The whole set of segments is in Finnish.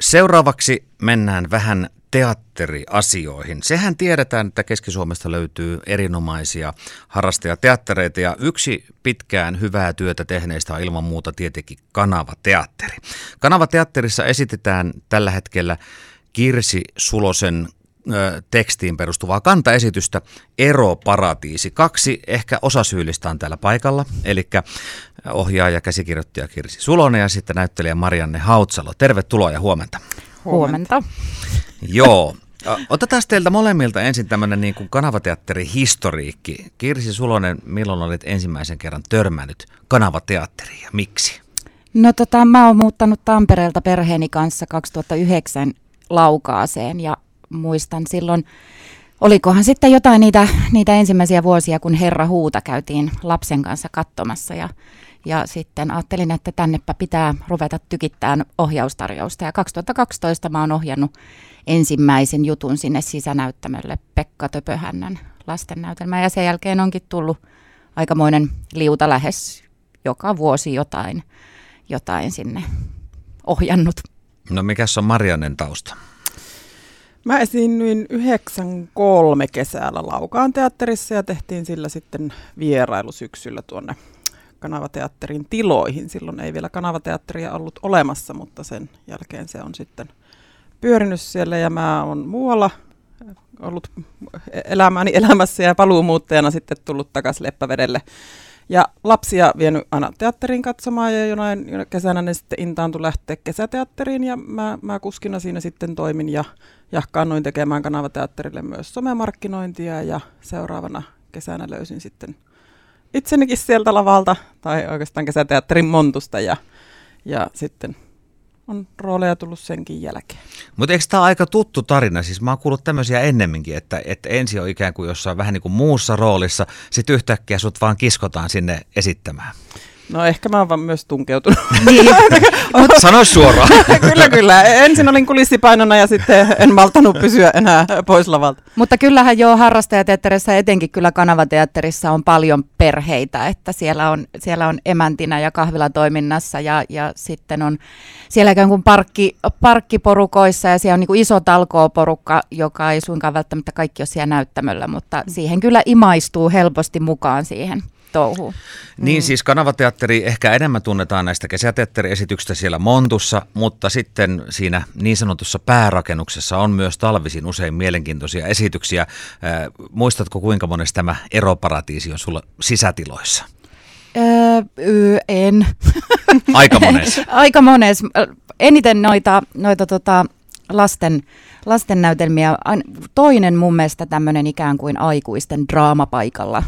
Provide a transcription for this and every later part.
Seuraavaksi mennään vähän teatteriasioihin. Sehän tiedetään, että Keski-Suomesta löytyy erinomaisia harrastajateattereita ja yksi pitkään hyvää työtä tehneistä on ilman muuta tietenkin Kanava-teatteri. Kanava-teatterissa esitetään tällä hetkellä Kirsi Sulosen tekstiin perustuvaa kantaesitystä Ero paratiisi. Kaksi ehkä osasyyllistä on täällä paikalla, eli ohjaaja, käsikirjoittaja Kirsi Sulonen ja sitten näyttelijä Marianne Hautsalo. Tervetuloa ja huomenta. Huomenta. Joo. Otetaan teiltä molemmilta ensin tämmöinen niin kuin kanavateatteri-historiikki. Kirsi Sulonen, milloin olit ensimmäisen kerran törmännyt kanavateatteriin ja miksi? No tota, mä oon muuttanut Tampereelta perheeni kanssa 2009 Laukaaseen ja muistan silloin, olikohan sitten jotain niitä, niitä ensimmäisiä vuosia, kun Herra Huuta käytiin lapsen kanssa katsomassa ja, ja sitten ajattelin, että tännepä pitää ruveta tykittämään ohjaustarjousta ja 2012 mä oon ohjannut ensimmäisen jutun sinne sisänäyttämölle Pekka Töpöhännän lastennäytelmään ja sen jälkeen onkin tullut aikamoinen liuta lähes joka vuosi jotain, jotain sinne ohjannut. No mikä on Mariannen tausta? Mä esiinnyin 93 kesällä Laukaan teatterissa ja tehtiin sillä sitten vierailu syksyllä tuonne Kanavateatterin tiloihin. Silloin ei vielä Kanavateatteria ollut olemassa, mutta sen jälkeen se on sitten pyörinyt siellä ja mä oon muualla ollut elämäni elämässä ja paluumuuttajana sitten tullut takaisin Leppävedelle ja lapsia vienyt aina teatteriin katsomaan ja jonain kesänä ne sitten intaantui lähteä kesäteatteriin ja mä, mä kuskina siinä sitten toimin ja jahkaannuin tekemään kanavateatterille myös somemarkkinointia ja seuraavana kesänä löysin sitten itsenikin sieltä lavalta tai oikeastaan kesäteatterin montusta ja, ja sitten on rooleja tullut senkin jälkeen. Mutta eikö tämä aika tuttu tarina? Siis mä oon kuullut tämmöisiä ennemminkin, että, että ensi on ikään kuin jossain vähän niin kuin muussa roolissa, sitten yhtäkkiä sut vaan kiskotaan sinne esittämään. No ehkä mä oon vaan myös tunkeutunut. Niin. Sano suoraan. kyllä, kyllä. Ensin olin kulissipainona ja sitten en maltanut pysyä enää pois lavalta. Mutta kyllähän jo harrastajateatterissa, etenkin kyllä kanavateatterissa on paljon perheitä, että siellä on, siellä on emäntinä ja kahvilatoiminnassa ja, ja sitten on siellä ikään kuin parkki, parkkiporukoissa ja siellä on niin kuin iso talkooporukka, joka ei suinkaan välttämättä kaikki ole siellä näyttämöllä, mutta siihen kyllä imaistuu helposti mukaan siihen touhuun. Niin mm. siis kanavateatteri ehkä enemmän tunnetaan näistä kesäteatteriesityksistä siellä Montussa, mutta sitten siinä niin sanotussa päärakennuksessa on myös talvisin usein mielenkiintoisia esityksiä. Äh, muistatko kuinka monesta tämä eroparatiisi on sulla sisätiloissa? Öö, en. Aika mones. Aika mones. Eniten noita, noita tota, lasten, lasten näytelmiä. Toinen mun mielestä tämmöinen ikään kuin aikuisten draamapaikalla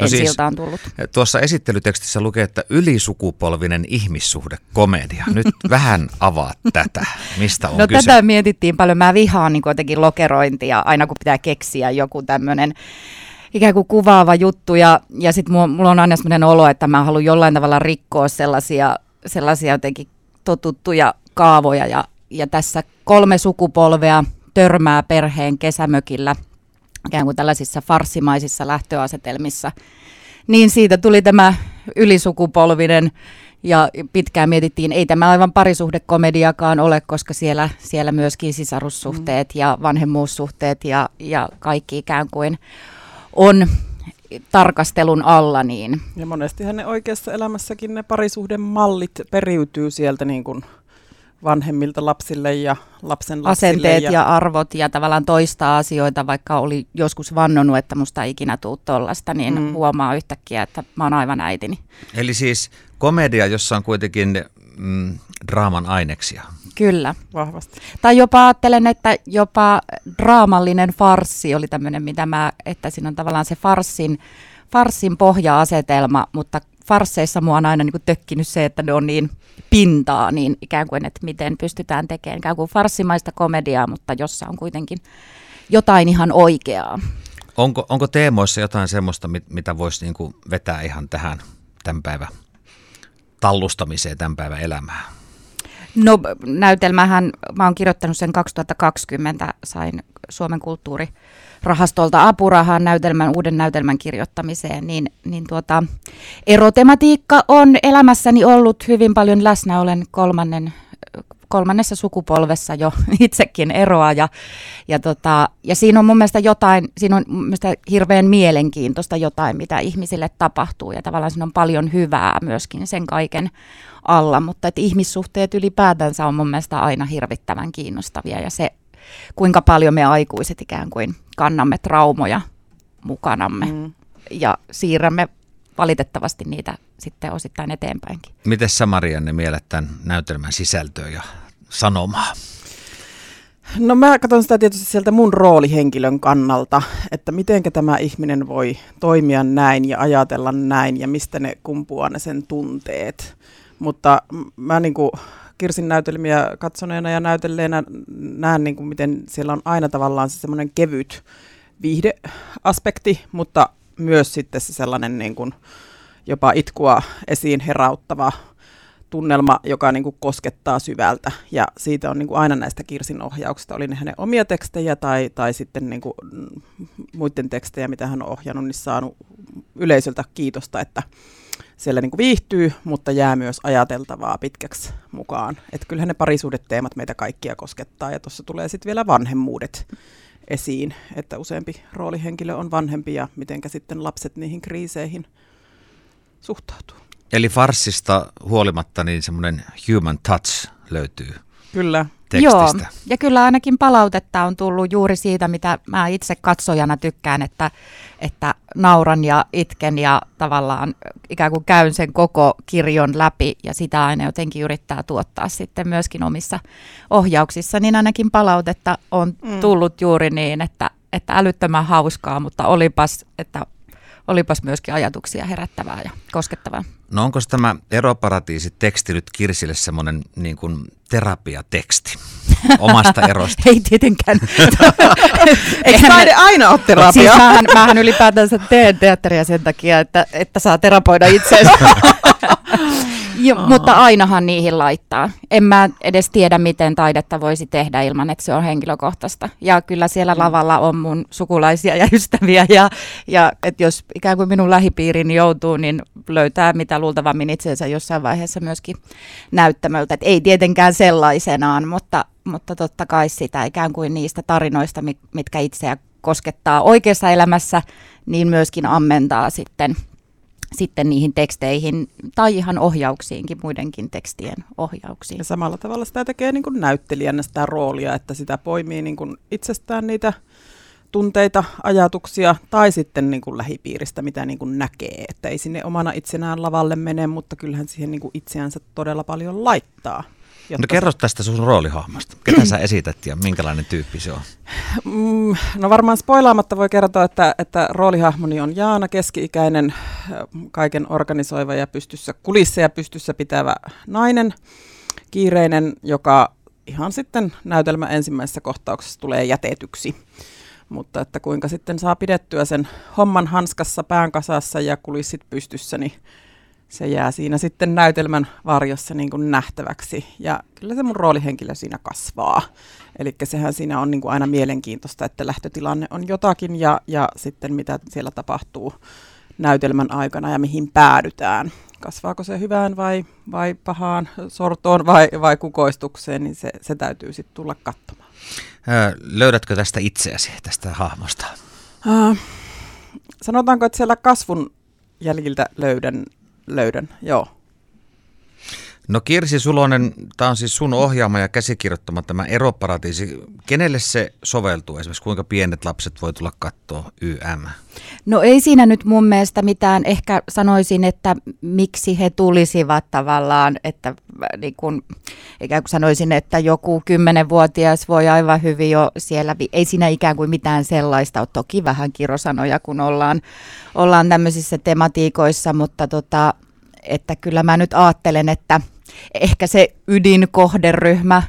No siis, on tullut. Tuossa esittelytekstissä lukee, että ylisukupolvinen ihmissuhdekomedia. Nyt vähän avaat tätä. Mistä on no, kyse? tätä mietittiin paljon. Mä vihaan niin jotenkin lokerointia aina kun pitää keksiä joku tämmöinen ikään kuin kuvaava juttu ja, ja sitten mulla on aina sellainen olo, että mä haluan jollain tavalla rikkoa sellaisia, sellaisia jotenkin totuttuja kaavoja ja, ja tässä kolme sukupolvea törmää perheen kesämökillä – ikään kuin tällaisissa farsimaisissa lähtöasetelmissa. Niin siitä tuli tämä ylisukupolvinen ja pitkään mietittiin, ei tämä aivan parisuhdekomediakaan ole, koska siellä, siellä myöskin sisarussuhteet mm. ja vanhemmuussuhteet ja, ja kaikki ikään kuin on tarkastelun alla. Niin. Ja monestihan ne oikeassa elämässäkin ne parisuhdemallit periytyy sieltä niin kuin vanhemmilta lapsille ja lapsen lapsille. Asenteet ja... ja arvot ja tavallaan toistaa asioita, vaikka oli joskus vannonut, että musta ei ikinä tuu tollasta, niin mm. huomaa yhtäkkiä, että mä oon aivan äitini. Eli siis komedia, jossa on kuitenkin mm, draaman aineksia. Kyllä. Vahvasti. Tai jopa ajattelen, että jopa draamallinen farssi oli tämmöinen, mitä mä, että siinä on tavallaan se farssin, farssin pohja-asetelma, mutta farsseissa mua on aina niin kuin tökkinyt se, että ne on niin pintaa, niin ikään kuin, että miten pystytään tekemään ikään kuin farssimaista komediaa, mutta jossa on kuitenkin jotain ihan oikeaa. Onko, onko teemoissa jotain semmoista, mit, mitä voisi niin kuin vetää ihan tähän tämän päivän tallustamiseen, tämän päivän elämään? No näytelmähän, mä oon kirjoittanut sen 2020, sain Suomen kulttuurirahastolta apurahan näytelmän, uuden näytelmän kirjoittamiseen, niin, niin tuota, erotematiikka on elämässäni ollut hyvin paljon läsnä. Olen kolmannen, kolmannessa sukupolvessa jo itsekin eroa ja, ja, tota, ja siinä on mun mielestä jotain, siinä on mun mielestä hirveän mielenkiintoista jotain, mitä ihmisille tapahtuu ja tavallaan siinä on paljon hyvää myöskin sen kaiken alla, mutta että ihmissuhteet ylipäätänsä on mun mielestä aina hirvittävän kiinnostavia ja se, kuinka paljon me aikuiset ikään kuin kannamme traumoja mukanamme mm. ja siirrämme valitettavasti niitä sitten osittain eteenpäinkin. Miten sä Marianne mielet tämän näytelmän sisältöä ja sanomaa? No mä katson sitä tietysti sieltä mun roolihenkilön kannalta, että miten tämä ihminen voi toimia näin ja ajatella näin ja mistä ne kumpuaa ne sen tunteet. Mutta mä niin kuin Kirsin näytelmiä katsoneena ja näytelleenä näen, niin kuin miten siellä on aina tavallaan se semmoinen kevyt viihdeaspekti, mutta myös sitten se sellainen niin kuin jopa itkua esiin herauttava tunnelma, joka niin kuin koskettaa syvältä. Ja siitä on niin kuin aina näistä Kirsin ohjauksista, oli ne hänen omia tekstejä tai, tai sitten niin kuin muiden tekstejä, mitä hän on ohjannut, niin saanut yleisöltä kiitosta, että siellä niin kuin viihtyy, mutta jää myös ajateltavaa pitkäksi mukaan. Että kyllähän ne parisuudeteemat meitä kaikkia koskettaa ja tuossa tulee sitten vielä vanhemmuudet esiin, että useampi roolihenkilö on vanhempi ja miten sitten lapset niihin kriiseihin suhtautuu. Eli farssista huolimatta niin semmoinen human touch löytyy. Kyllä. Tekstistä. Joo, ja kyllä ainakin palautetta on tullut juuri siitä, mitä mä itse katsojana tykkään, että, että nauran ja itken ja tavallaan ikään kuin käyn sen koko kirjon läpi ja sitä aina jotenkin yrittää tuottaa sitten myöskin omissa ohjauksissa, niin ainakin palautetta on mm. tullut juuri niin, että, että älyttömän hauskaa, mutta olipas, että olipas myöskin ajatuksia herättävää ja koskettavaa. No onko tämä eroparatiisi-teksti nyt Kirsille semmoinen niin kuin terapiateksti omasta erosta? Ei tietenkään. Eikö taide aina ole terapia? Siis mähän, mähän ylipäätänsä teen teatteria sen takia, että, että saa terapoida itseensä. Jo, mutta ainahan niihin laittaa. En mä edes tiedä, miten taidetta voisi tehdä ilman, että se on henkilökohtaista. Ja kyllä siellä mm. lavalla on mun sukulaisia ja ystäviä. Ja, ja että jos ikään kuin minun lähipiirini joutuu, niin löytää mitä luultavammin itseensä jossain vaiheessa myöskin näyttämöltä. Et ei tietenkään sellaisenaan, mutta, mutta totta kai sitä ikään kuin niistä tarinoista, mitkä itseä koskettaa oikeassa elämässä, niin myöskin ammentaa sitten – sitten niihin teksteihin tai ihan ohjauksiinkin, muidenkin tekstien ohjauksiin. Ja samalla tavalla sitä tekee niin kuin näyttelijänä sitä roolia, että sitä poimii niin kuin itsestään niitä tunteita, ajatuksia tai sitten niin kuin lähipiiristä, mitä niin kuin näkee. Että ei sinne omana itsenään lavalle mene, mutta kyllähän siihen niin kuin itseänsä todella paljon laittaa. No kerro tästä sun roolihahmosta. Ketä sä esität ja minkälainen tyyppi se on? Mm, no varmaan spoilaamatta voi kertoa, että, että roolihahmoni on Jaana, keski-ikäinen, kaiken organisoiva ja pystyssä, kulisseja pystyssä pitävä nainen, kiireinen, joka ihan sitten näytelmä ensimmäisessä kohtauksessa tulee jätetyksi. Mutta että kuinka sitten saa pidettyä sen homman hanskassa, pään kasassa ja kulissit pystyssä, niin se jää siinä sitten näytelmän varjossa niin kuin nähtäväksi. Ja kyllä se mun roolihenkilö siinä kasvaa. Eli sehän siinä on niin kuin aina mielenkiintoista, että lähtötilanne on jotakin ja, ja sitten mitä siellä tapahtuu näytelmän aikana ja mihin päädytään. Kasvaako se hyvään vai, vai pahaan sortoon vai, vai kukoistukseen, niin se, se täytyy sitten tulla katsomaan. Löydätkö tästä itseäsi, tästä hahmosta? Uh, sanotaanko, että siellä kasvun jäljiltä löydän löydän, joo. No Kirsi Sulonen, tämä on siis sun ohjaama ja käsikirjoittama tämä eroparatiisi. Kenelle se soveltuu esimerkiksi? Kuinka pienet lapset voi tulla katsoa YM? No ei siinä nyt mun mielestä mitään. Ehkä sanoisin, että miksi he tulisivat tavallaan, että äh, niin kun, ikään kuin sanoisin, että joku kymmenenvuotias voi aivan hyvin jo siellä, ei siinä ikään kuin mitään sellaista ole. Toki vähän kirosanoja, kun ollaan, ollaan tämmöisissä tematiikoissa, mutta tota, että kyllä mä nyt ajattelen, että ehkä se ydinkohderyhmä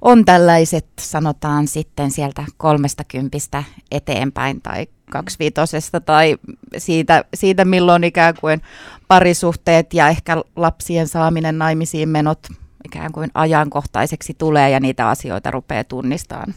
on tällaiset, sanotaan sitten sieltä kolmesta kympistä eteenpäin tai kaksiviitosesta tai siitä, siitä, milloin ikään kuin parisuhteet ja ehkä lapsien saaminen naimisiin menot ikään kuin ajankohtaiseksi tulee ja niitä asioita rupeaa tunnistamaan.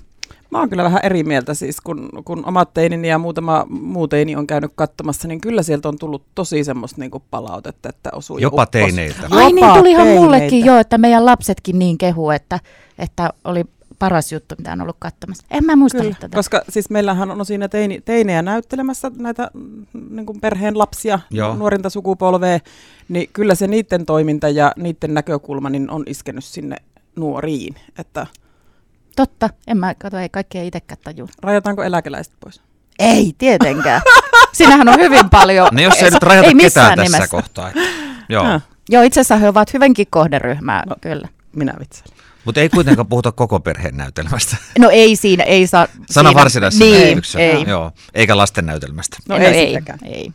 Mä oon kyllä vähän eri mieltä siis, kun, kun omat teinini ja muutama muu teini on käynyt katsomassa, niin kyllä sieltä on tullut tosi semmoista niin palautetta, että osuu Jopa joku teineiltä. Jopa Ai niin, tulihan teineitä. mullekin jo, että meidän lapsetkin niin kehu, että, että oli paras juttu, mitä on ollut katsomassa. En mä muista Kyllä, tätä. koska siis meillähän on siinä teini, teinejä näyttelemässä näitä mm, niin kuin perheen lapsia, Joo. nuorinta sukupolvea, niin kyllä se niiden toiminta ja niiden näkökulma niin on iskenyt sinne nuoriin, että Totta, en mä kato, ei kaikkea itsekään tajua. rajataanko eläkeläiset pois? Ei tietenkään. Siinähän on hyvin paljon. No jos ei nyt rajata ei ketään tässä nimessä. kohtaa. Että, joo. Ah. Joo, itse asiassa he ovat hyvinkin kohderyhmää, no. kyllä. Minä vitsailen. Mutta ei kuitenkaan puhuta koko perheen näytelmästä. No ei siinä, ei saa. Sana siinä, varsinaisessa niin, ei. Joo, eikä lasten näytelmästä. No no ei ei, ei.